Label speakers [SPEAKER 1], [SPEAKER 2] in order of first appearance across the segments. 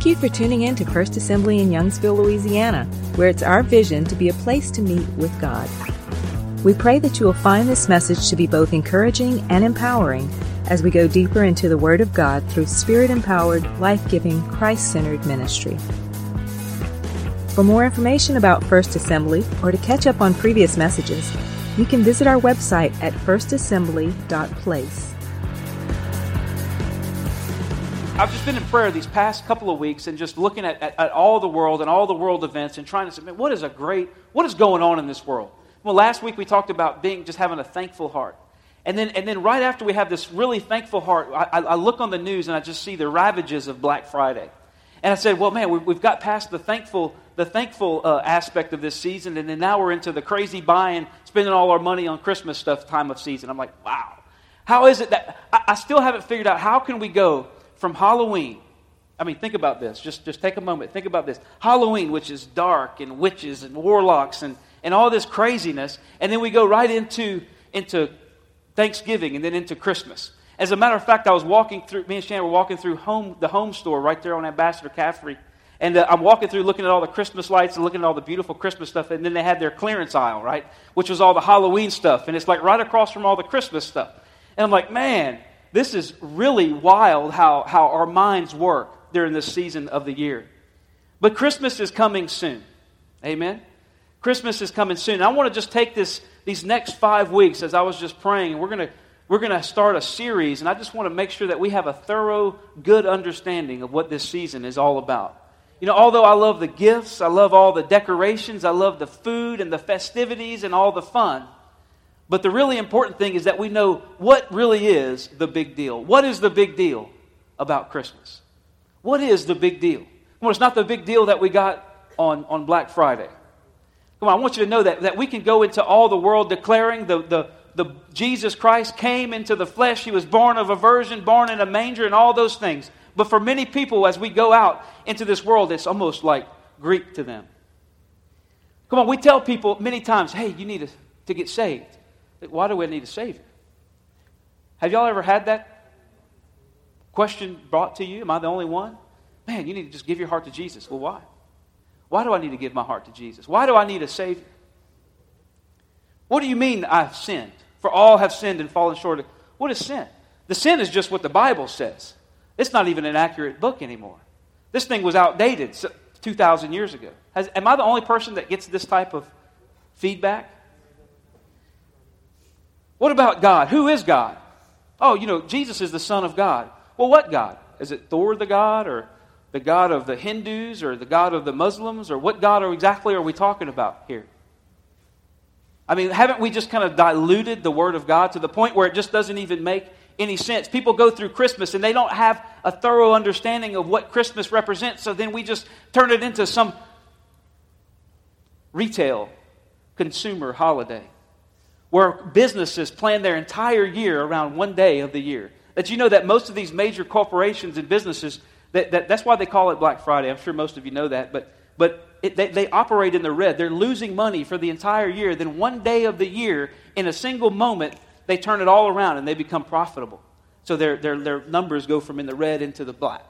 [SPEAKER 1] Thank you for tuning in to First Assembly in Youngsville, Louisiana, where it's our vision to be a place to meet with God. We pray that you will find this message to be both encouraging and empowering as we go deeper into the Word of God through Spirit empowered, life giving, Christ centered ministry. For more information about First Assembly or to catch up on previous messages, you can visit our website at firstassembly.place.
[SPEAKER 2] I've just been in prayer these past couple of weeks and just looking at, at, at, all the world and all the world events and trying to say, man, what is a great, what is going on in this world? Well, last week we talked about being, just having a thankful heart. And then, and then right after we have this really thankful heart, I, I look on the news and I just see the ravages of Black Friday. And I said, well, man, we, have got past the thankful, the thankful uh, aspect of this season, and then now we're into the crazy buying, spending all our money on Christmas stuff time of season. I'm like, wow. How is it that I, I still haven't figured out how can we go from Halloween. I mean, think about this. Just, just take a moment. Think about this. Halloween, which is dark and witches and warlocks and, and all this craziness. And then we go right into, into Thanksgiving and then into Christmas. As a matter of fact, I was walking through, me and Shannon were walking through home, the home store right there on Ambassador Caffery. And uh, I'm walking through looking at all the Christmas lights and looking at all the beautiful Christmas stuff. And then they had their clearance aisle, right? Which was all the Halloween stuff. And it's like right across from all the Christmas stuff. And I'm like, man, this is really wild how, how our minds work during this season of the year. But Christmas is coming soon. Amen? Christmas is coming soon. I want to just take this, these next five weeks as I was just praying, and we're going to we're going to start a series, and I just want to make sure that we have a thorough, good understanding of what this season is all about. You know, although I love the gifts, I love all the decorations, I love the food and the festivities and all the fun, but the really important thing is that we know what really is the big deal. What is the big deal about Christmas? What is the big deal? Well, it's not the big deal that we got on, on Black Friday. Come on, I want you to know that, that we can go into all the world declaring the, the, the Jesus Christ came into the flesh. He was born of a virgin, born in a manger, and all those things. But for many people, as we go out into this world, it's almost like Greek to them. Come on, we tell people many times, hey, you need to, to get saved. Why do we need a Savior? Have y'all ever had that question brought to you? Am I the only one? Man, you need to just give your heart to Jesus. Well, why? Why do I need to give my heart to Jesus? Why do I need a Savior? What do you mean I've sinned? For all have sinned and fallen short of. What is sin? The sin is just what the Bible says. It's not even an accurate book anymore. This thing was outdated 2,000 years ago. Has, am I the only person that gets this type of feedback? What about God? Who is God? Oh, you know, Jesus is the Son of God. Well, what God? Is it Thor the God or the God of the Hindus or the God of the Muslims or what God are exactly are we talking about here? I mean, haven't we just kind of diluted the Word of God to the point where it just doesn't even make any sense? People go through Christmas and they don't have a thorough understanding of what Christmas represents, so then we just turn it into some retail consumer holiday where businesses plan their entire year around one day of the year. That you know that most of these major corporations and businesses, that, that that's why they call it Black Friday. I'm sure most of you know that, but, but it, they, they operate in the red. They're losing money for the entire year. Then one day of the year, in a single moment, they turn it all around and they become profitable. So their, their, their numbers go from in the red into the black.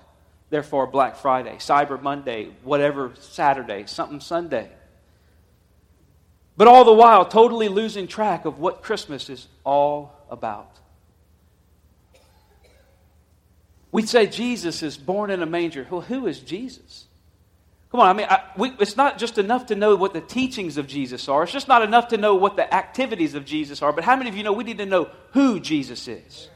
[SPEAKER 2] Therefore, Black Friday, Cyber Monday, whatever Saturday, something Sunday. But all the while, totally losing track of what Christmas is all about. We'd say Jesus is born in a manger. Well, who is Jesus? Come on, I mean, I, we, it's not just enough to know what the teachings of Jesus are. It's just not enough to know what the activities of Jesus are. But how many of you know we need to know who Jesus is?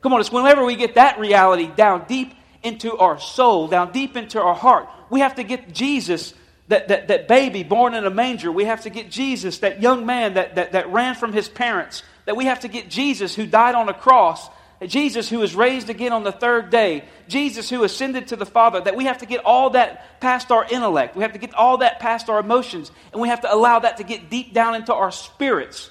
[SPEAKER 2] Come on, it's whenever we get that reality down deep into our soul, down deep into our heart, we have to get Jesus that, that, that baby born in a manger. We have to get Jesus, that young man that, that, that ran from his parents. That we have to get Jesus who died on a cross. Jesus who was raised again on the third day. Jesus who ascended to the Father. That we have to get all that past our intellect. We have to get all that past our emotions. And we have to allow that to get deep down into our spirits.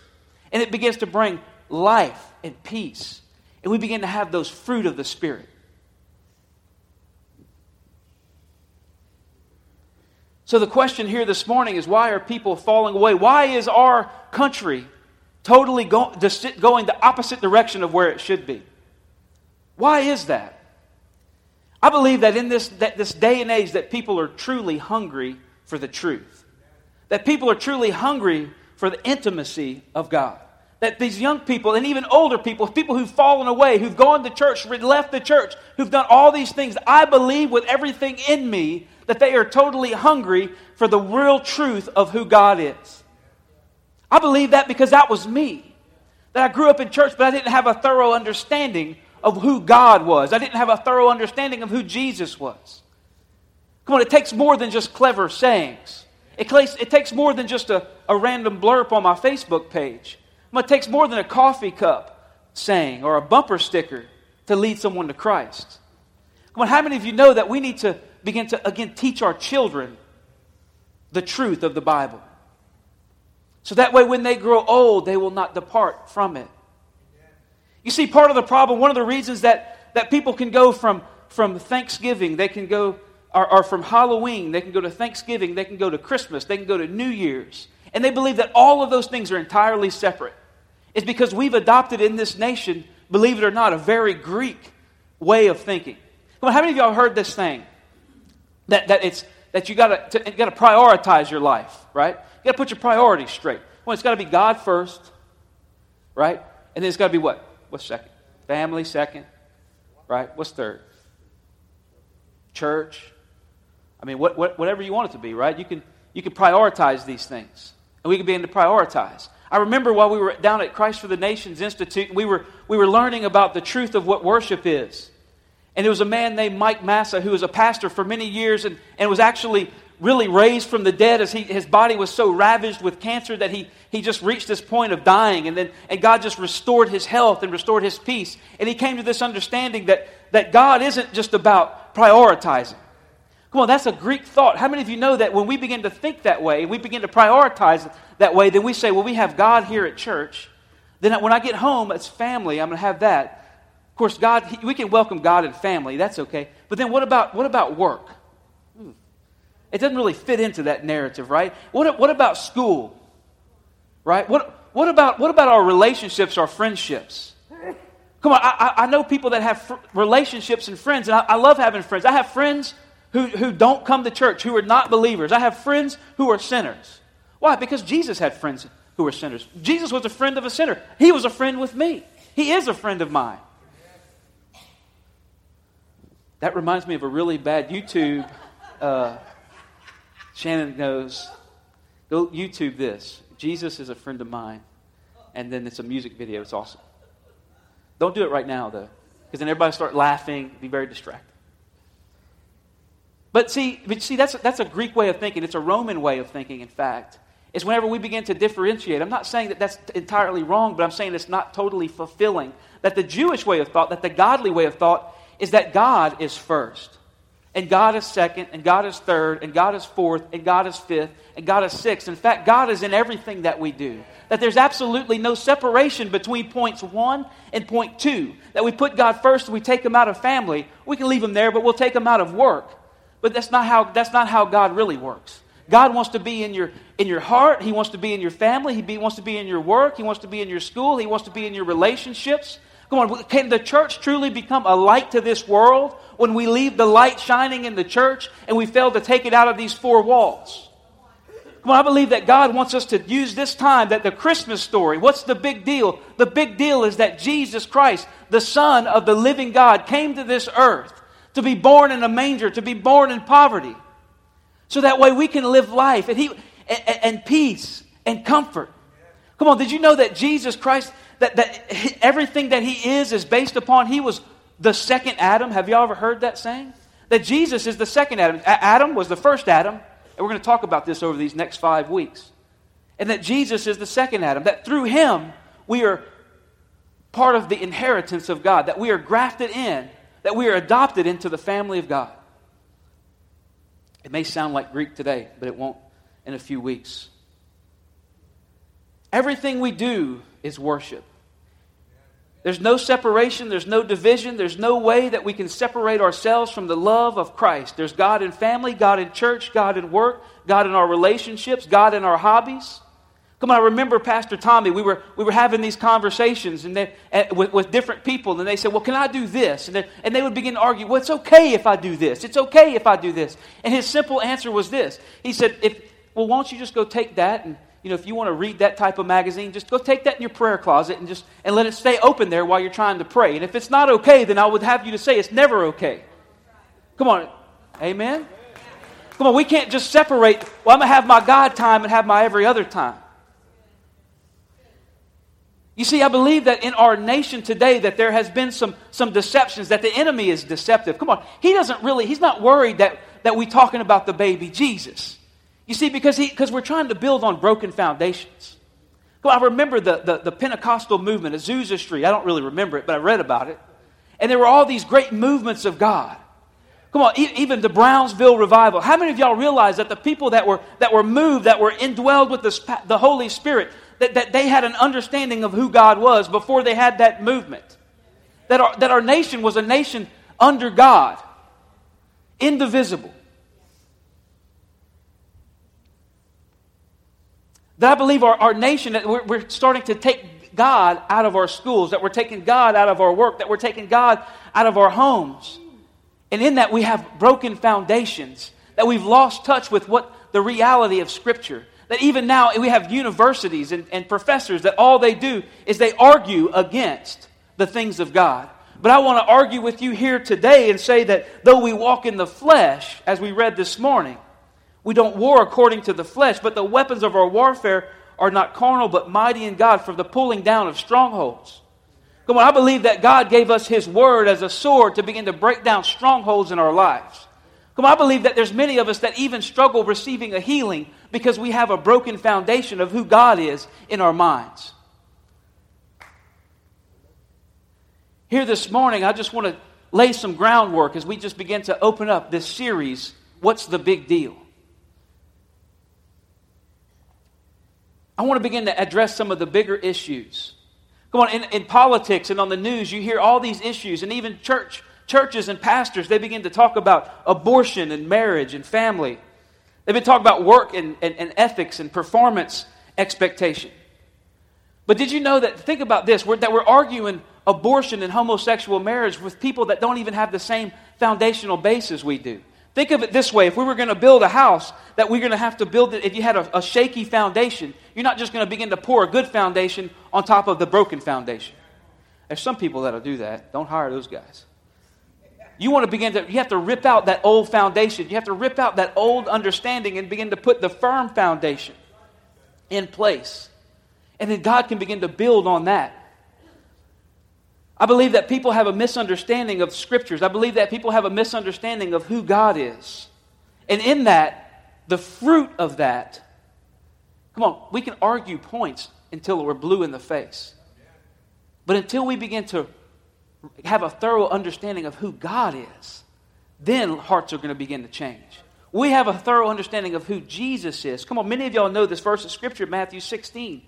[SPEAKER 2] And it begins to bring life and peace. And we begin to have those fruit of the Spirit. So, the question here this morning is why are people falling away? Why is our country totally go, going the opposite direction of where it should be? Why is that? I believe that in this, that this day and age that people are truly hungry for the truth. That people are truly hungry for the intimacy of God. That these young people and even older people, people who've fallen away, who've gone to church, left the church, who've done all these things, I believe with everything in me that they are totally hungry for the real truth of who God is. I believe that because that was me. That I grew up in church, but I didn't have a thorough understanding of who God was. I didn't have a thorough understanding of who Jesus was. Come on, it takes more than just clever sayings. It, takes, it takes more than just a, a random blurb on my Facebook page. It takes more than a coffee cup saying or a bumper sticker to lead someone to Christ. Come on, how many of you know that we need to begin to, again, teach our children the truth of the Bible? So that way, when they grow old, they will not depart from it. You see, part of the problem, one of the reasons that, that people can go from, from Thanksgiving, they can go, or, or from Halloween, they can go to Thanksgiving, they can go to Christmas, they can go to New Year's, and they believe that all of those things are entirely separate. It's because we've adopted in this nation, believe it or not, a very Greek way of thinking. Come on, how many of y'all heard this thing? That, that it's that you gotta to, you gotta prioritize your life, right? You gotta put your priorities straight. Well, it's gotta be God first, right? And then it's gotta be what? What's second? Family second, right? What's third? Church. I mean, what, what, whatever you want it to be, right? You can, you can prioritize these things. And we can begin to prioritize. I remember while we were down at Christ for the Nations Institute, we were, we were learning about the truth of what worship is. And there was a man named Mike Massa who was a pastor for many years and, and was actually really raised from the dead as he, his body was so ravaged with cancer that he, he just reached this point of dying. And then and God just restored his health and restored his peace. And he came to this understanding that, that God isn't just about prioritizing. Come on, that's a Greek thought. How many of you know that when we begin to think that way, we begin to prioritize that way, then we say, well, we have God here at church. Then when I get home, it's family. I'm going to have that. Of course, God, we can welcome God and family. That's okay. But then what about, what about work? Hmm. It doesn't really fit into that narrative, right? What, what about school? Right? What, what, about, what about our relationships, our friendships? Come on, I, I know people that have fr- relationships and friends, and I, I love having friends. I have friends who, who don't come to church, who are not believers. I have friends who are sinners. Why? Because Jesus had friends who were sinners. Jesus was a friend of a sinner. He was a friend with me. He is a friend of mine. That reminds me of a really bad YouTube. Uh, Shannon goes, go YouTube this. Jesus is a friend of mine. And then it's a music video. It's awesome. Don't do it right now, though, because then everybody start laughing, be very distracted. But see, but see that's, that's a Greek way of thinking. It's a Roman way of thinking, in fact. It's whenever we begin to differentiate. I'm not saying that that's entirely wrong, but I'm saying it's not totally fulfilling. That the Jewish way of thought, that the godly way of thought, is that God is first and God is second, and God is third, and God is fourth, and God is fifth, and God is sixth. In fact, God is in everything that we do. That there's absolutely no separation between points one and point two. That we put God first we take him out of family. We can leave him there, but we'll take him out of work. But that's not how, that's not how God really works. God wants to be in your, in your heart. He wants to be in your family. He be, wants to be in your work. He wants to be in your school. He wants to be in your relationships. Come on, can the church truly become a light to this world when we leave the light shining in the church and we fail to take it out of these four walls? Come on, I believe that God wants us to use this time, that the Christmas story, what's the big deal? The big deal is that Jesus Christ, the Son of the living God, came to this earth to be born in a manger, to be born in poverty. So that way we can live life and, he, and, and peace and comfort. Come on, did you know that Jesus Christ, that, that everything that he is is based upon he was the second Adam. Have you ever heard that saying? That Jesus is the second Adam. Adam was the first Adam, and we're going to talk about this over these next five weeks. And that Jesus is the second Adam. That through him we are part of the inheritance of God. That we are grafted in. That we are adopted into the family of God. It may sound like Greek today, but it won't in a few weeks. Everything we do is worship. There's no separation, there's no division, there's no way that we can separate ourselves from the love of Christ. There's God in family, God in church, God in work, God in our relationships, God in our hobbies. Come on, I remember Pastor Tommy. We were, we were having these conversations and they, uh, with, with different people, and they said, Well, can I do this? And and they would begin to argue, Well, it's okay if I do this. It's okay if I do this. And his simple answer was this He said, if, Well, why don't you just go take that and you know, if you want to read that type of magazine, just go take that in your prayer closet and just and let it stay open there while you're trying to pray. And if it's not okay, then I would have you to say it's never okay. Come on. Amen. Come on, we can't just separate, well, I'm going to have my God time and have my every other time. You see, I believe that in our nation today that there has been some, some deceptions, that the enemy is deceptive. Come on, he doesn't really, he's not worried that, that we're talking about the baby Jesus. You see, because he, we're trying to build on broken foundations. On, I remember the, the, the Pentecostal movement, Azusa Street. I don't really remember it, but I read about it. And there were all these great movements of God. Come on, even the Brownsville revival. How many of y'all realize that the people that were, that were moved, that were indwelled with the, the Holy Spirit, that, that they had an understanding of who God was before they had that movement. That our, that our nation was a nation under God, indivisible. That I believe our, our nation, that we're, we're starting to take God out of our schools, that we're taking God out of our work, that we're taking God out of our homes. And in that, we have broken foundations, that we've lost touch with what the reality of Scripture. That even now we have universities and, and professors that all they do is they argue against the things of God. But I want to argue with you here today and say that though we walk in the flesh, as we read this morning, we don't war according to the flesh, but the weapons of our warfare are not carnal, but mighty in God for the pulling down of strongholds. Come on, I believe that God gave us His word as a sword to begin to break down strongholds in our lives. Come on, I believe that there's many of us that even struggle receiving a healing because we have a broken foundation of who God is in our minds. Here this morning, I just want to lay some groundwork as we just begin to open up this series, What's the Big Deal? I want to begin to address some of the bigger issues. Come on, in, in politics and on the news, you hear all these issues, and even church churches and pastors, they begin to talk about abortion and marriage and family. They've been talking about work and, and, and ethics and performance expectation. But did you know that, think about this, we're, that we're arguing abortion and homosexual marriage with people that don't even have the same foundational basis we do. Think of it this way if we were going to build a house, that we're going to have to build it, if you had a, a shaky foundation, you're not just going to begin to pour a good foundation on top of the broken foundation. There's some people that'll do that. Don't hire those guys. You want to begin to, you have to rip out that old foundation. You have to rip out that old understanding and begin to put the firm foundation in place. And then God can begin to build on that. I believe that people have a misunderstanding of scriptures. I believe that people have a misunderstanding of who God is. And in that, the fruit of that, come on, we can argue points until we're blue in the face. But until we begin to have a thorough understanding of who God is, then hearts are going to begin to change. We have a thorough understanding of who Jesus is. Come on, many of y'all know this verse of Scripture, Matthew 16.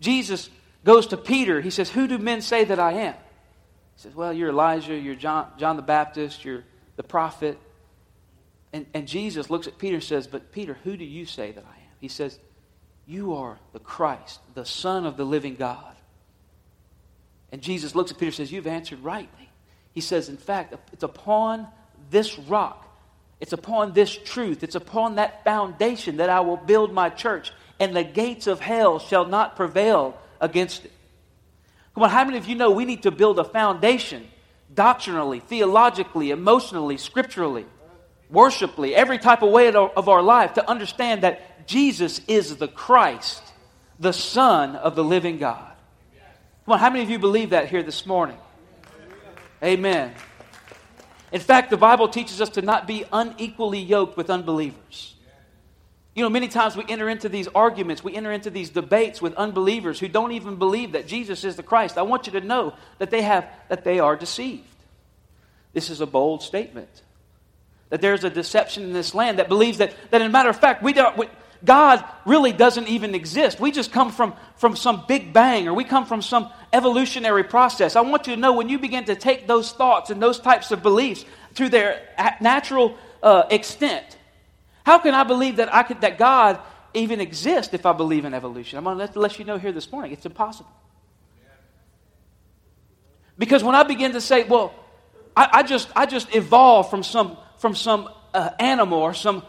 [SPEAKER 2] Jesus goes to Peter. He says, Who do men say that I am? He says, Well, you're Elijah, you're John, John the Baptist, you're the prophet. And, and Jesus looks at Peter and says, But Peter, who do you say that I am? He says, You are the Christ, the Son of the living God. And Jesus looks at Peter and says, You've answered rightly. He says, In fact, it's upon this rock, it's upon this truth, it's upon that foundation that I will build my church, and the gates of hell shall not prevail against it. Come on, how many of you know we need to build a foundation doctrinally, theologically, emotionally, scripturally, worshiply, every type of way of our life to understand that Jesus is the Christ, the Son of the living God? Come on, how many of you believe that here this morning? Amen. In fact, the Bible teaches us to not be unequally yoked with unbelievers. You know, many times we enter into these arguments, we enter into these debates with unbelievers who don't even believe that Jesus is the Christ. I want you to know that they have that they are deceived. This is a bold statement. That there's a deception in this land that believes that, that in matter of fact, we don't, we, God really doesn't even exist. We just come from, from some big bang or we come from some evolutionary process. I want you to know when you begin to take those thoughts and those types of beliefs to their natural uh, extent, how can I believe that, I could, that God even exist if I believe in evolution. I'm going to let you know here this morning it's impossible. Because when I begin to say, well, I, I just, I just evolved from some, from some uh, animal or some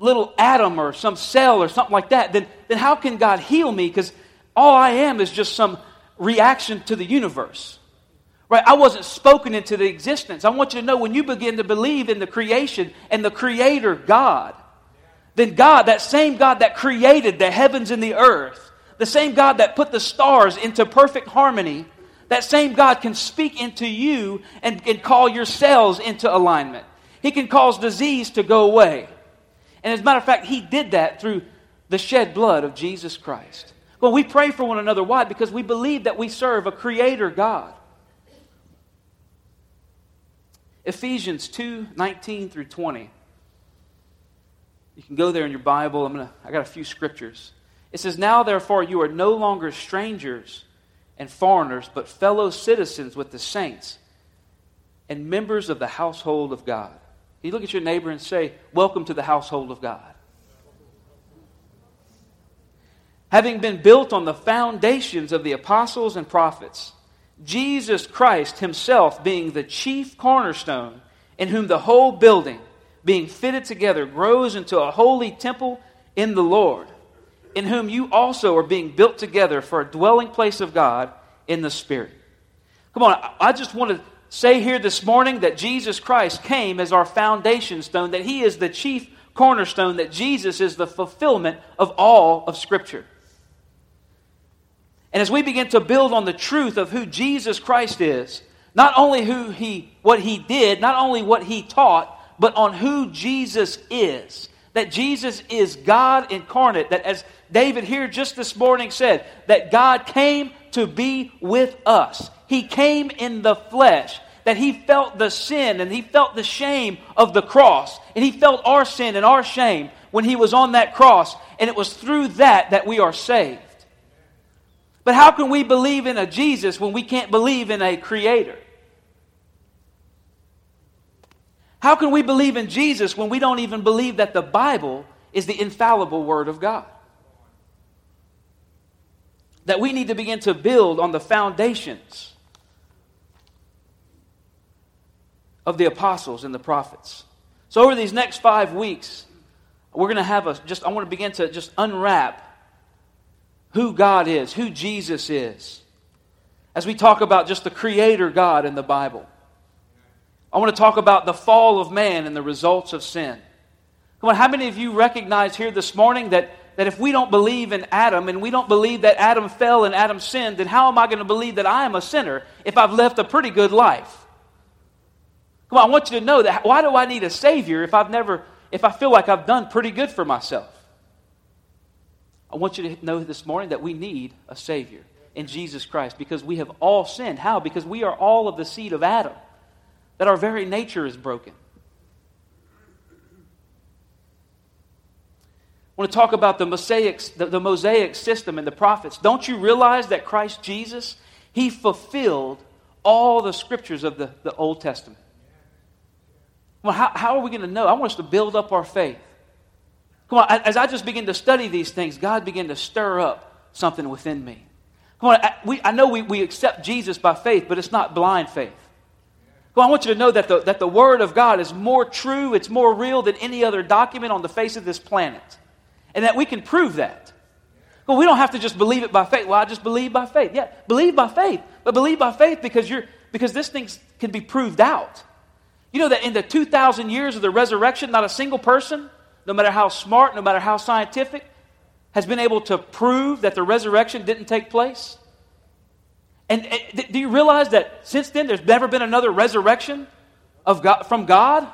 [SPEAKER 2] little atom or some cell or something like that, then, then how can God heal me? Because all I am is just some reaction to the universe. Right? I wasn't spoken into the existence. I want you to know when you begin to believe in the creation and the creator God, then God, that same God that created the heavens and the earth, the same God that put the stars into perfect harmony, that same God can speak into you and, and call your cells into alignment. He can cause disease to go away. And as a matter of fact, He did that through the shed blood of Jesus Christ. Well, we pray for one another. Why? Because we believe that we serve a creator God. Ephesians 2 19 through 20. You can go there in your Bible. I'm gonna, I got a few scriptures. It says, Now therefore you are no longer strangers and foreigners, but fellow citizens with the saints and members of the household of God. You look at your neighbor and say, Welcome to the household of God. Having been built on the foundations of the apostles and prophets, Jesus Christ himself being the chief cornerstone, in whom the whole building, being fitted together, grows into a holy temple in the Lord, in whom you also are being built together for a dwelling place of God in the Spirit. Come on, I just want to say here this morning that Jesus Christ came as our foundation stone, that He is the chief cornerstone, that Jesus is the fulfillment of all of Scripture. And as we begin to build on the truth of who Jesus Christ is, not only who he what he did, not only what he taught, but on who Jesus is. That Jesus is God incarnate, that as David here just this morning said, that God came to be with us. He came in the flesh, that he felt the sin and he felt the shame of the cross, and he felt our sin and our shame when he was on that cross, and it was through that that we are saved. But how can we believe in a Jesus when we can't believe in a creator? How can we believe in Jesus when we don't even believe that the Bible is the infallible Word of God? That we need to begin to build on the foundations of the apostles and the prophets. So, over these next five weeks, we're going to have a just, I want to begin to just unwrap who God is, who Jesus is, as we talk about just the Creator God in the Bible. I want to talk about the fall of man and the results of sin. Come on, how many of you recognize here this morning that, that if we don't believe in Adam and we don't believe that Adam fell and Adam sinned, then how am I going to believe that I am a sinner if I've left a pretty good life? Come on, I want you to know that why do I need a Savior if I've never, if I feel like I've done pretty good for myself? I want you to know this morning that we need a Savior in Jesus Christ because we have all sinned. How? Because we are all of the seed of Adam, that our very nature is broken. I want to talk about the Mosaic, the, the Mosaic system and the prophets. Don't you realize that Christ Jesus, He fulfilled all the scriptures of the, the Old Testament? Well, how, how are we going to know? I want us to build up our faith. Come on, as I just begin to study these things, God began to stir up something within me. Come on, I, we, I know we, we accept Jesus by faith, but it's not blind faith. On, I want you to know that the, that the Word of God is more true, it's more real than any other document on the face of this planet. And that we can prove that. Well, we don't have to just believe it by faith. Well, I just believe by faith. Yeah, believe by faith. But believe by faith because, you're, because this thing can be proved out. You know that in the 2,000 years of the resurrection, not a single person no matter how smart, no matter how scientific, has been able to prove that the resurrection didn't take place? And, do you realize that since then there's never been another resurrection of God, from God?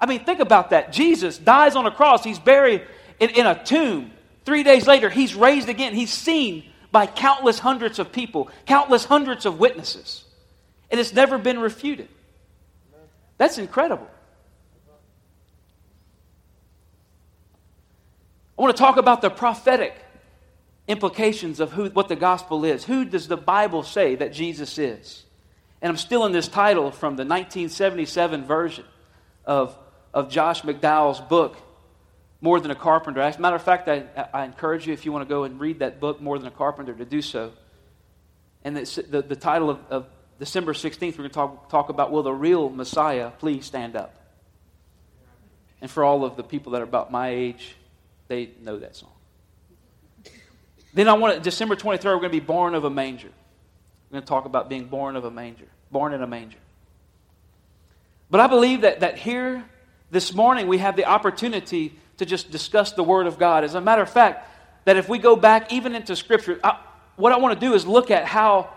[SPEAKER 2] I mean, think about that. Jesus dies on a cross, he's buried in, in a tomb. Three days later, he's raised again. He's seen by countless hundreds of people, countless hundreds of witnesses. And it's never been refuted. That's incredible. I want to talk about the prophetic implications of who, what the gospel is. Who does the Bible say that Jesus is? And I'm still in this title from the 1977 version of, of Josh McDowell's book, More Than a Carpenter. As a matter of fact, I, I encourage you, if you want to go and read that book, More Than a Carpenter, to do so. And the, the, title of, of December 16th, we're going to talk, talk about Will the Real Messiah Please Stand Up? And for all of the people that are about my age, they know that song. Then I want to, December 23rd, we're going to be born of a manger. We're going to talk about being born of a manger, born in a manger. But I believe that, that here this morning we have the opportunity to just discuss the Word of God. As a matter of fact, that if we go back even into Scripture, I, what I want to do is look at how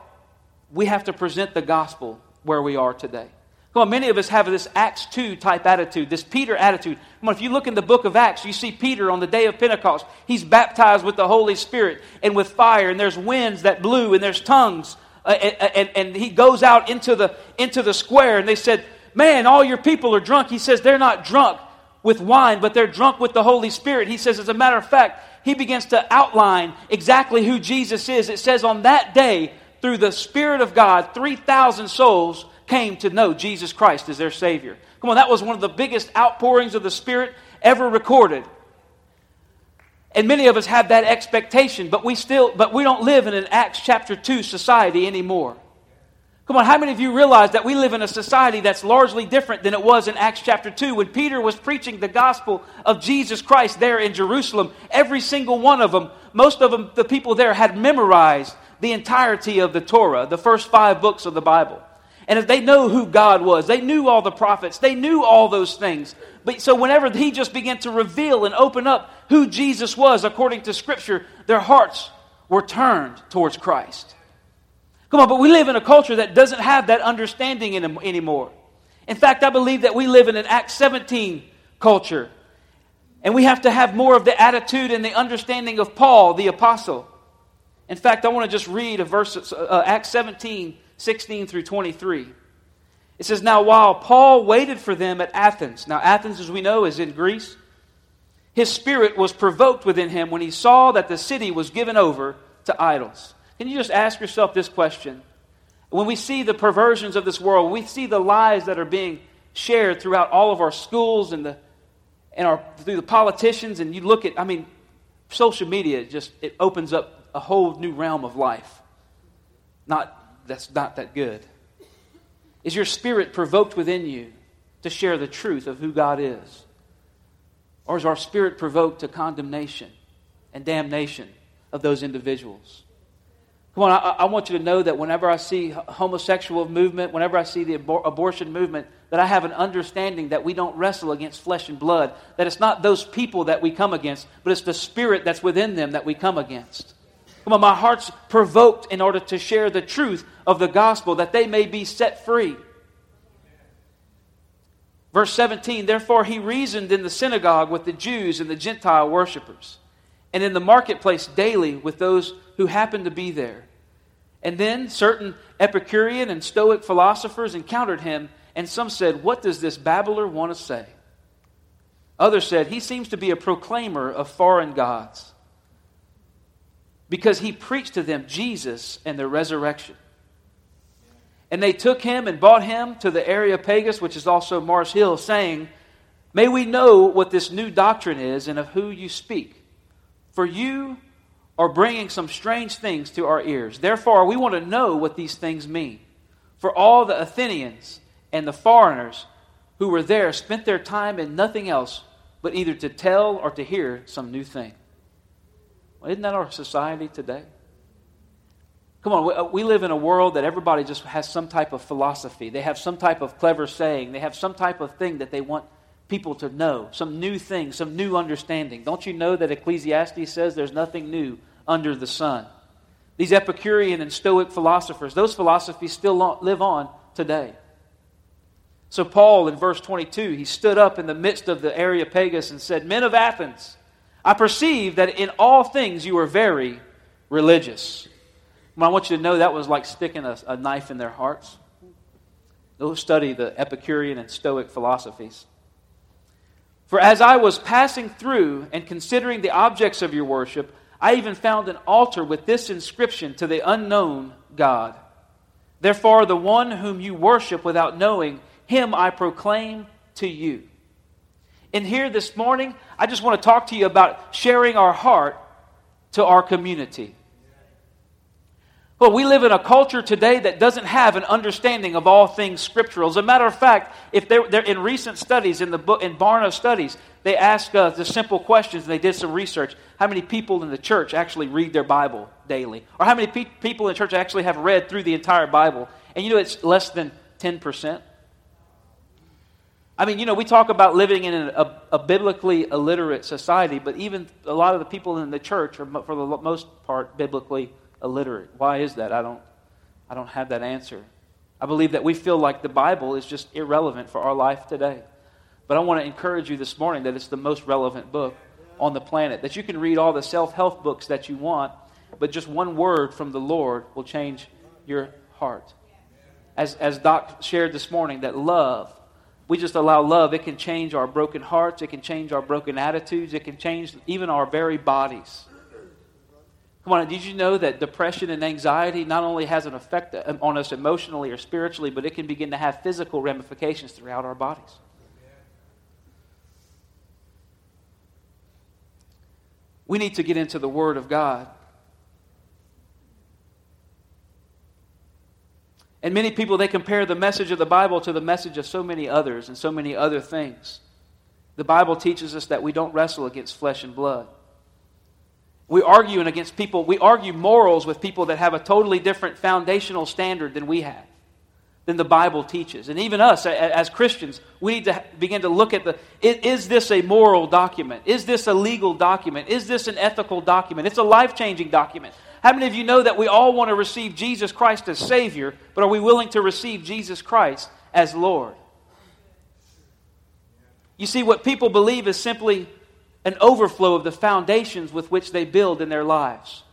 [SPEAKER 2] we have to present the gospel where we are today. Come on, many of us have this Acts 2 type attitude, this Peter attitude. Come on, if you look in the book of Acts, you see Peter on the day of Pentecost. He's baptized with the Holy Spirit and with fire, and there's winds that blew, and there's tongues. Uh, and, and, and he goes out into the, into the square, and they said, Man, all your people are drunk. He says, They're not drunk with wine, but they're drunk with the Holy Spirit. He says, As a matter of fact, he begins to outline exactly who Jesus is. It says, On that day, through the Spirit of God, 3,000 souls came to know Jesus Christ as their Savior. Come on, that was one of the biggest outpourings of the Spirit ever recorded. And many of us have that expectation, but we still but we don't live in an Acts chapter 2 society anymore. Come on, how many of you realize that we live in a society that's largely different than it was in Acts chapter 2 when Peter was preaching the gospel of Jesus Christ there in Jerusalem? Every single one of them, most of them, the people there had memorized the entirety of the Torah, the first five books of the Bible. And if they know who God was, they knew all the prophets, they knew all those things. But so whenever he just began to reveal and open up who Jesus was according to Scripture, their hearts were turned towards Christ. Come on, but we live in a culture that doesn't have that understanding in, anymore. In fact, I believe that we live in an Acts 17 culture. And we have to have more of the attitude and the understanding of Paul, the apostle. In fact, I want to just read a verse, uh, Acts 17, 16 through 23. It says, Now while Paul waited for them at Athens, now Athens, as we know, is in Greece, his spirit was provoked within him when he saw that the city was given over to idols. Can you just ask yourself this question? When we see the perversions of this world, we see the lies that are being shared throughout all of our schools and the and our through the politicians, and you look at, I mean, social media just it opens up a whole new realm of life. Not that's not that good? Is your spirit provoked within you to share the truth of who God is? Or is our spirit provoked to condemnation and damnation of those individuals? Come on, I, I, want you to know that whenever I see homosexual movement, whenever I see the abor- abortion movement, that I have an understanding that we don't wrestle against flesh and blood, that it's not those people that we come against, but it's the spirit that's within them that we come against. Come on, my heart's provoked in order to share the truth of the gospel that they may be set free. Verse 17 Therefore he reasoned in the synagogue with the Jews and the Gentile worshippers, and in the marketplace daily with those who happened to be there. And then certain Epicurean and Stoic philosophers encountered him, and some said, What does this babbler want to say? Others said, He seems to be a proclaimer of foreign gods because he preached to them Jesus and the resurrection. And they took him and brought him to the Areopagus, which is also Mars Hill, saying, May we know what this new doctrine is and of who you speak. For you are bringing some strange things to our ears. Therefore, we want to know what these things mean. For all the Athenians and the foreigners who were there spent their time in nothing else but either to tell or to hear some new thing. Isn't that our society today? Come on, uh, we live in a world that everybody just has some type of philosophy. They have some type of clever saying. They have some type of thing that they want people to know, some new thing, some new understanding. Don't you know that Ecclesiastes says there's nothing new under the sun? These Epicurean and Stoic philosophers, those philosophies still live on today. So, Paul in verse 22, he stood up in the midst of the Areopagus and said, Men of Athens, I perceive that in all things you are very religious. I want you to know that was like sticking a, a knife in their hearts. Go study the Epicurean and Stoic philosophies. For as I was passing through and considering the objects of your worship, I even found an altar with this inscription to the unknown God. Therefore, the one whom you worship without knowing, him I proclaim to you. And here this morning, I just want to talk to you about sharing our heart to our community. Well, we live in a culture today that doesn't have an understanding of all things scriptural. As a matter of fact, if they're, they're in recent studies, in the book, in Barna studies, they ask uh, the simple questions. They did some research. How many people in the church actually read their Bible daily? Or how many pe- people in the church actually have read through the entire Bible? And you know, it's less than 10%. I mean, you know, we talk about living in a, a, biblically illiterate society, but even a lot of the people in the church are, for the most part, biblically illiterate. Why is that? I don't, I don't have that answer. I believe that we feel like the Bible is just irrelevant for our life today. But I want to encourage you this morning that it's the most relevant book on the planet. That you can read all the self help books that you want, but just one word from the Lord will change your heart. As, as Doc shared this morning, that love, we just allow love, it can change our broken hearts, it can change our broken attitudes, it can change even our very bodies. Come on, did you know that depression and anxiety not only has an effect on us emotionally or spiritually, but it can begin to have physical ramifications throughout our bodies? We need to get into the Word of God. And many people, they compare the message of the Bible to the message of so many others and so many other things. The Bible teaches us that we don't wrestle against flesh and blood. We arguing against people, we argue morals with people that have a totally different foundational standard than we have, than the Bible teaches. And even us as Christians, we need to begin to look at the is this a moral document? Is this a legal document? Is this an ethical document? It's a life changing document. How many of you know that we all want to receive Jesus Christ as Savior, but are we willing to receive Jesus Christ as Lord? You see, what people believe is simply an overflow of the foundations with which they build in their lives.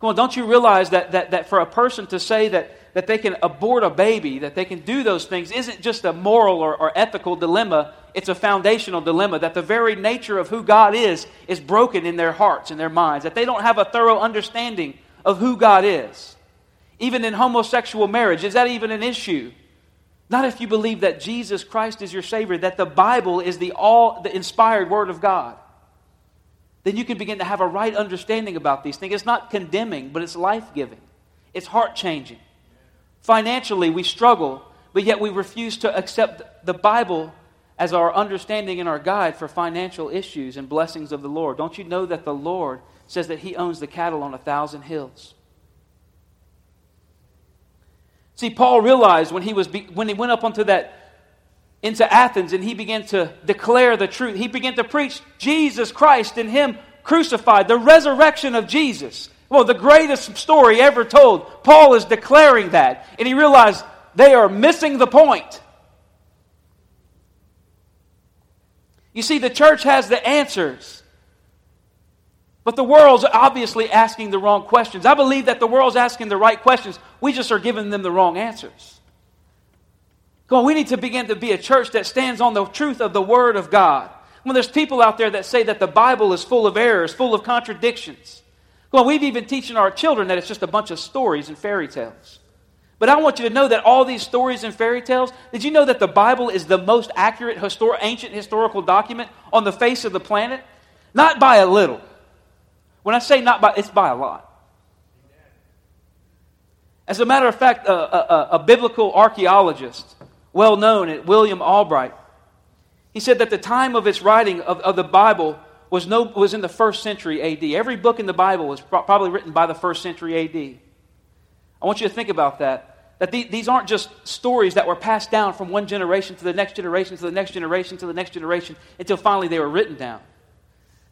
[SPEAKER 2] Come on, don't you realize that, that, that for a person to say that, that they can abort a baby, that they can do those things, isn't just a moral or, or ethical dilemma, it's a foundational dilemma. That the very nature of who God is is broken in their hearts and their minds, that they don't have a thorough understanding of who God is. Even in homosexual marriage, is that even an issue? Not if you believe that Jesus Christ is your Savior, that the Bible is the all the inspired Word of God. Then you can begin to have a right understanding about these things. It's not condemning, but it's life giving, it's heart changing. Financially, we struggle, but yet we refuse to accept the Bible as our understanding and our guide for financial issues and blessings of the Lord. Don't you know that the Lord says that He owns the cattle on a thousand hills? See, Paul realized when he, was when he went up onto that, into Athens and he began to declare the truth, he began to preach Jesus Christ and Him crucified, the resurrection of Jesus. Well, the greatest story ever told. Paul is declaring that. And he realized they are missing the point. You see, the church has the answers. But the world's obviously asking the wrong questions. I believe that the world's asking the right questions. We just are giving them the wrong answers. Come on, we need to begin to be a church that stands on the truth of the Word of God. When there's people out there that say that the Bible is full of errors, full of contradictions. Well, we've even teaching our children that it's just a bunch of stories and fairy tales. But I want you to know that all these stories and fairy tales, did you know that the Bible is the most accurate histor- ancient historical document on the face of the planet? Not by a little. When I say not by, it's by a lot. As a matter of fact, a, a, a biblical archaeologist, well known, at William Albright, he said that the time of its writing of, of the Bible was, no, was in the first century AD. Every book in the Bible was pro- probably written by the first century AD. I want you to think about that. That the, these aren't just stories that were passed down from one generation to the next generation to the next generation to the next generation until finally they were written down.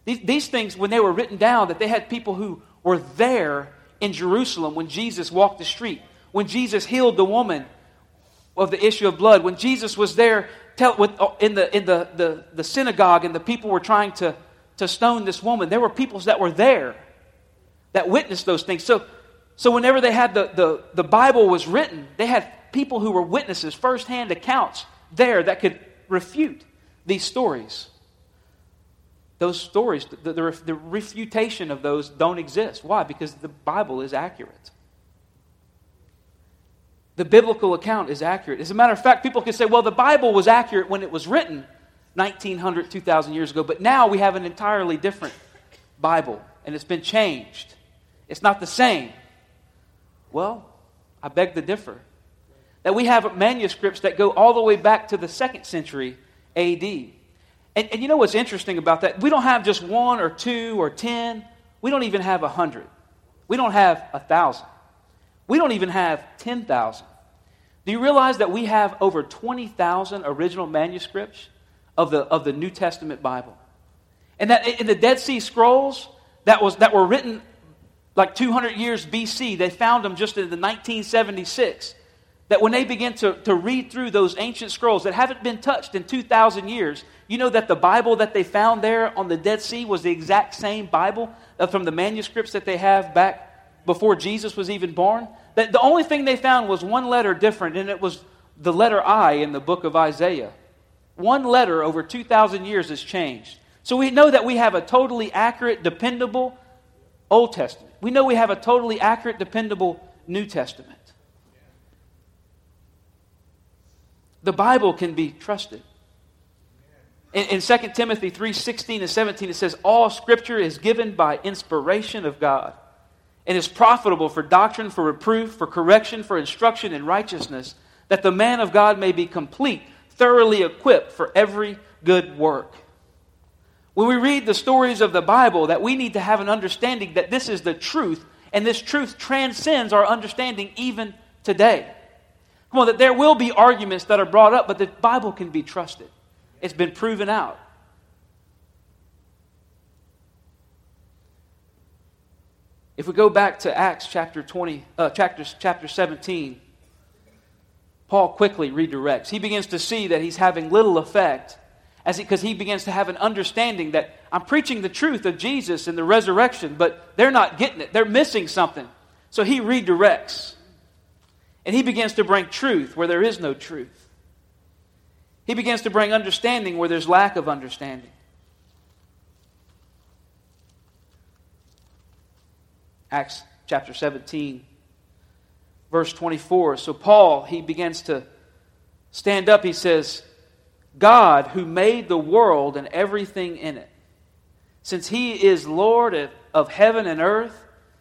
[SPEAKER 2] These, these things, when they were written down, that they had people who were there in Jerusalem when Jesus walked the street, when Jesus healed the woman of the issue of blood, when Jesus was there tell, with, uh, in, the, in the, the, the synagogue and the people were trying to, to stone this woman, there were peoples that were there that witnessed those things. So, so whenever they had the, the, the Bible was written, they had people who were witnesses, firsthand accounts there that could refute these stories those stories, the, the, the, refutation of those don't exist. Why? Because the Bible is accurate. The biblical account is accurate. As a matter of fact, people can say, well, the Bible was accurate when it was written, 1900, 2000 years ago, but now we have an entirely different Bible, and it's been changed. It's not the same. Well, I beg to differ. That we have manuscripts that go all the way back to the second century AD. And, and you know what's interesting about that? We don't have just one or two or ten. We don't even have a hundred. We don't have a thousand. We don't even have 10,000. Do you realize that we have over 20,000 original manuscripts of the, of the New Testament Bible? And that in the Dead Sea Scrolls that, was, that were written like 200 years BC, they found them just in the 1976. That when they begin to, to read through those ancient scrolls that haven't been touched in 2,000 years, you know that the Bible that they found there on the Dead Sea was the exact same Bible uh, from the manuscripts that they have back before Jesus was even born? That the only thing they found was one letter different, and it was the letter I in the book of Isaiah. One letter over 2,000 years has changed. So we know that we have a totally accurate, dependable Old Testament. We know we have a totally accurate, dependable New Testament. The Bible can be trusted. In, in 2 Timothy 3 16 and 17, it says, All scripture is given by inspiration of God and is profitable for doctrine, for reproof, for correction, for instruction in righteousness, that the man of God may be complete, thoroughly equipped for every good work. When we read the stories of the Bible, that we need to have an understanding that this is the truth, and this truth transcends our understanding even today. Come on, that there will be arguments that are brought up, but the Bible can be trusted. It's been proven out. If we go back to Acts chapter 20, uh, chapter, chapter 17, Paul quickly redirects. He begins to see that he's having little effect because he, he begins to have an understanding that I'm preaching the truth of Jesus and the resurrection, but they're not getting it. They're missing something. So he redirects. And he begins to bring truth where there is no truth. He begins to bring understanding where there's lack of understanding. Acts chapter 17, verse 24. So Paul, he begins to stand up. He says, God, who made the world and everything in it, since he is Lord of heaven and earth,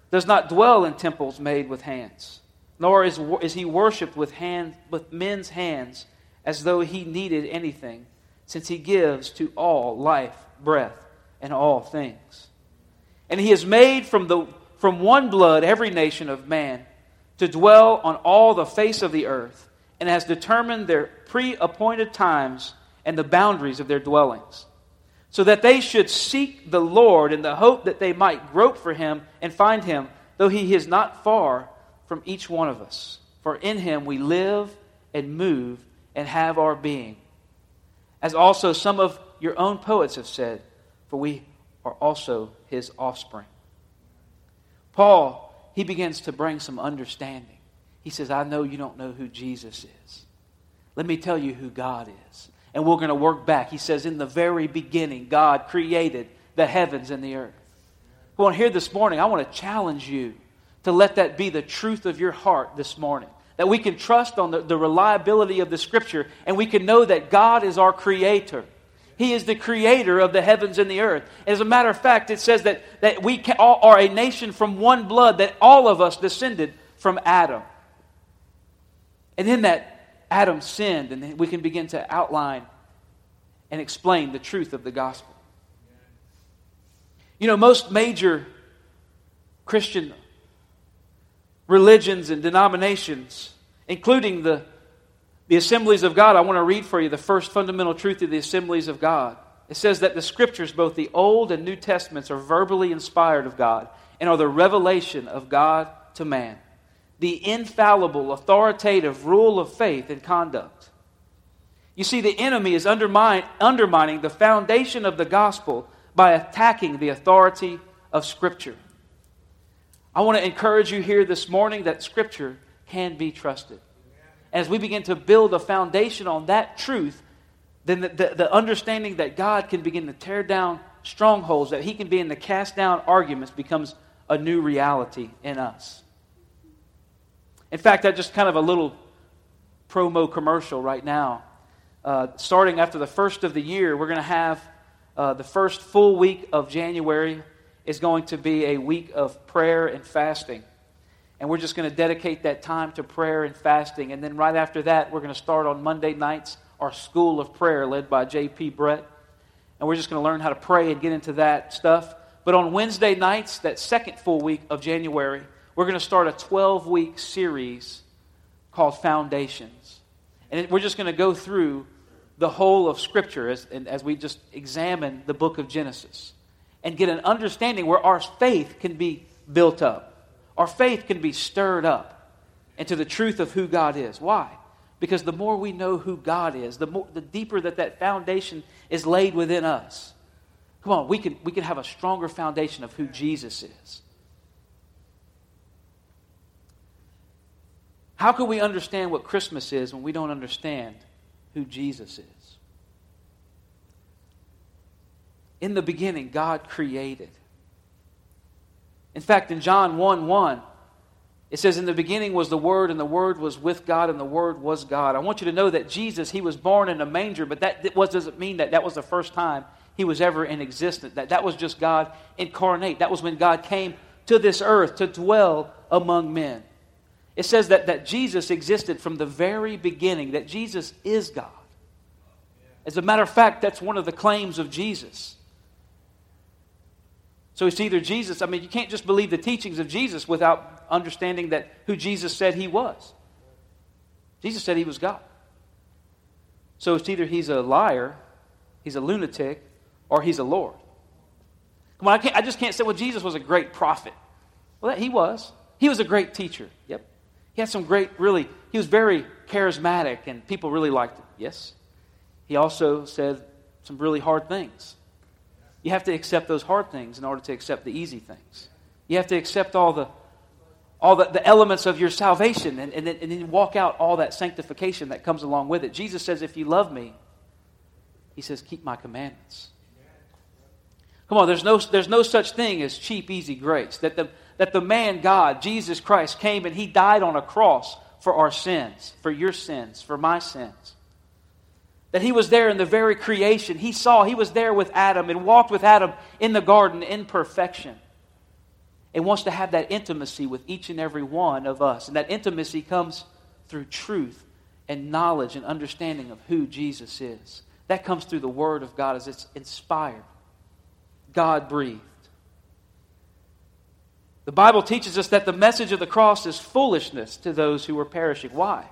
[SPEAKER 2] does not dwell in temples made with hands, nor is, is he worshipped with, hand, with men's hands as though he needed anything, since he gives to all life, breath, and all things. And he has made from the from one blood every nation of man to dwell on all the face of the earth, and has determined their pre appointed times and the boundaries of their dwellings, so that they should seek the Lord in the hope that they might grope for him and find him, though he is not far from each one of us. For in him we live and move and have our being. As also some of your own poets have said, for we are also his offspring. Paul, he begins to bring some understanding. He says, I know you don't know who Jesus is. Let me tell you who God is. And we're going to work back. He says, In the very beginning, God created the heavens and the earth. Well, here this morning, I want to challenge you to let that be the truth of your heart this morning. That we can trust on the, the reliability of the Scripture and we can know that God is our Creator. He is the creator of the heavens and the earth. As a matter of fact, it says that, that we all are a nation from one blood, that all of us descended from Adam. And in that, Adam sinned, and we can begin to outline and explain the truth of the gospel. You know, most major Christian religions and denominations, including the the assemblies of God, I want to read for you the first fundamental truth of the assemblies of God. It says that the scriptures, both the Old and New Testaments, are verbally inspired of God and are the revelation of God to man, the infallible, authoritative rule of faith and conduct. You see, the enemy is undermine, undermining the foundation of the gospel by attacking the authority of Scripture. I want to encourage you here this morning that Scripture can be trusted as we begin to build a foundation on that truth, then the, the, the, understanding that God can begin to tear down strongholds, that He can begin to cast down arguments, becomes a new reality in us. In fact, that's just kind of a little promo commercial right now. uh, starting after the first of the year, we're going to have uh, the first full week of January is going to be a week of prayer and fasting. And we're just going to dedicate that time to prayer and fasting. And then right after that, we're going to start on Monday nights our school of prayer led by J.P. Brett. And we're just going to learn how to pray and get into that stuff. But on Wednesday nights, that second full week of January, we're going to start a 12 week series called Foundations. And we're just going to go through the whole of Scripture as, as we just examine the book of Genesis and get an understanding where our faith can be built up. Our faith can be stirred up into the truth of who God is. Why? Because the more we know who God is, the, more, the deeper that that foundation is laid within us. Come on, we can, we can have a stronger foundation of who Jesus is. How can we understand what Christmas is when we don't understand who Jesus is? In the beginning, God created. In fact, in John 1 1, it says, In the beginning was the Word, and the Word was with God, and the Word was God. I want you to know that Jesus, he was born in a manger, but that doesn't mean that that was the first time he was ever in existence. That, that was just God incarnate. That was when God came to this earth to dwell among men. It says that, that Jesus existed from the very beginning, that Jesus is God. As a matter of fact, that's one of the claims of Jesus. So it's either Jesus, I mean, you can't just believe the teachings of Jesus without understanding that who Jesus said he was. Jesus said he was God. So it's either he's a liar, he's a lunatic, or he's a Lord. Come on, I, can't, I just can't say, well, Jesus was a great prophet. Well, he was. He was a great teacher. Yep. He had some great, really, he was very charismatic and people really liked him. Yes. He also said some really hard things. You have to accept those hard things in order to accept the easy things. You have to accept all the all the, the elements of your salvation and, and, then, and then walk out all that sanctification that comes along with it. Jesus says, If you love me, he says, keep my commandments. Come on, there's no, there's no such thing as cheap, easy grace. That the, that the man God, Jesus Christ, came and he died on a cross for our sins, for your sins, for my sins that he was there in the very creation. He saw, he was there with Adam and walked with Adam in the garden in perfection. And wants to have that intimacy with each and every one of us. And that intimacy comes through truth and knowledge and understanding of who Jesus is. That comes through the Word of God as it's inspired, God breathed. The Bible teaches us that the message of the cross is foolishness to those who are perishing. Why?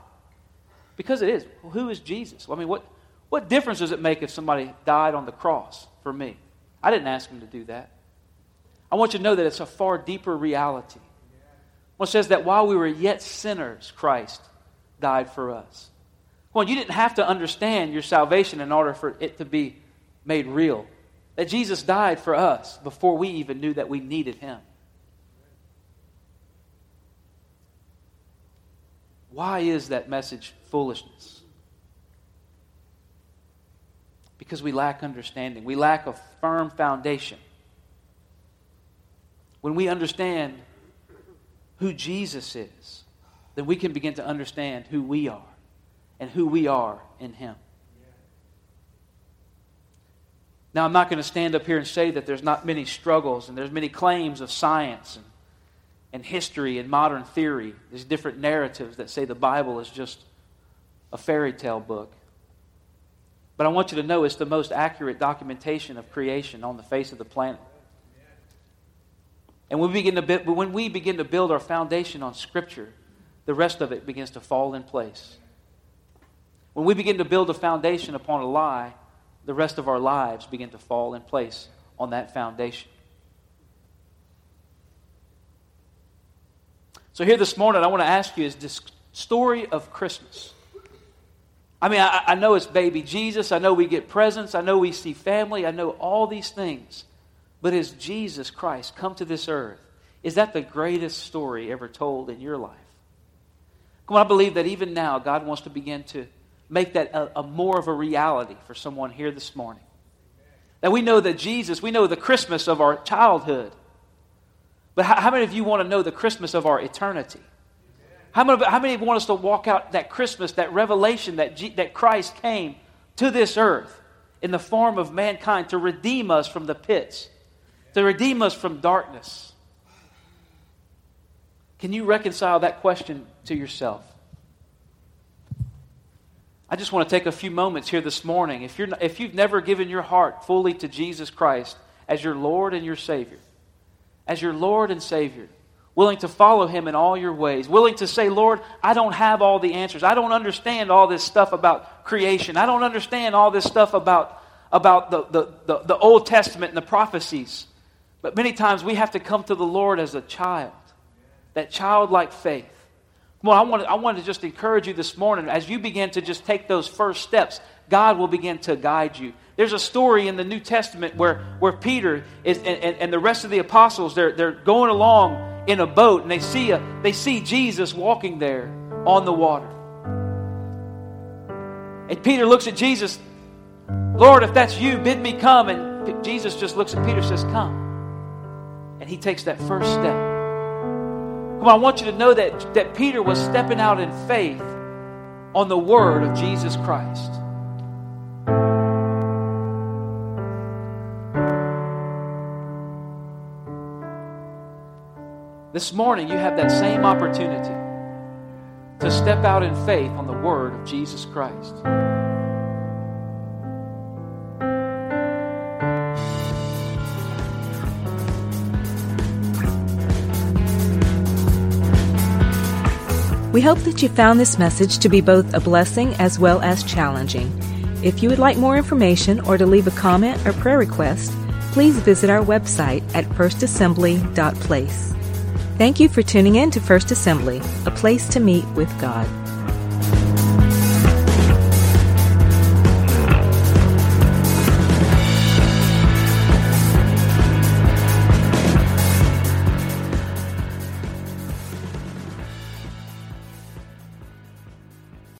[SPEAKER 2] Because it is. Well, who is Jesus? I mean, what, what difference does it make if somebody died on the cross for me? I didn't ask him to do that. I want you to know that it's a far deeper reality. One says that while we were yet sinners, Christ died for us. Well, you didn't have to understand your salvation in order for it to be made real. That Jesus died for us before we even knew that we needed him. Why is that message foolishness? Because we lack understanding. We lack a firm foundation. When we understand who Jesus is, then we can begin to understand who we are and who we are in Him. Now, I'm not going to stand up here and say that there's not many struggles and there's many claims of science and, and history and modern theory. There's different narratives that say the Bible is just a fairy tale book. But I want you to know it's the most accurate documentation of creation on the face of the planet. And when we begin to, when we begin to build our foundation on Scripture, the rest of it begins to fall in place. When we begin to build a foundation upon a lie, the rest of our lives begin to fall in place on that foundation. So, here this morning, I want to ask you is this story of Christmas I mean, I, I, know it's baby Jesus. I know we get presents. I know we see family. I know all these things. But is Jesus Christ come to this earth? Is that the greatest story ever told in your life? Come on, I believe that even now God wants to begin to make that a, a more of a reality for someone here this morning. That we know that Jesus, we know the Christmas of our childhood. But how, how many of you want to know the Christmas of our eternity? How many, how many want us to walk out that Christmas, that revelation that, G, that Christ came to this earth in the form of mankind to redeem us from the pits, to redeem us from darkness. Can you reconcile that question to yourself? I just want to take a few moments here this morning. If, you're, if you've never given your heart fully to Jesus Christ as your Lord and your Savior, as your Lord and Savior, willing to follow Him in all your ways, willing to say, Lord, I don't have all the answers. I don't understand all this stuff about creation. I don't understand all this stuff about, about the, the, the, the Old Testament and the prophecies. But many times we have to come to the Lord as a child, that childlike faith. Well, I want, to, I want to just encourage you this morning as you begin to just take those first steps, God will begin to guide you. There's a story in the New Testament where, where Peter is, and, and, and the rest of the apostles, they're, they're going along in a boat and they see, a, they see Jesus walking there on the water. And Peter looks at Jesus, Lord, if that's you, bid me come. And Jesus just looks at Peter and says, Come. And he takes that first step. Come on, I want you to know that, that Peter was stepping out in faith on the word of Jesus Christ. This morning, you have that same opportunity to step out in faith on the word of Jesus Christ.
[SPEAKER 1] We hope that you found this message to be both a blessing as well as challenging. If you would like more information or to leave a comment or prayer request, please visit our website at firstassembly.place. Thank you for tuning in to First Assembly, a place to meet with God.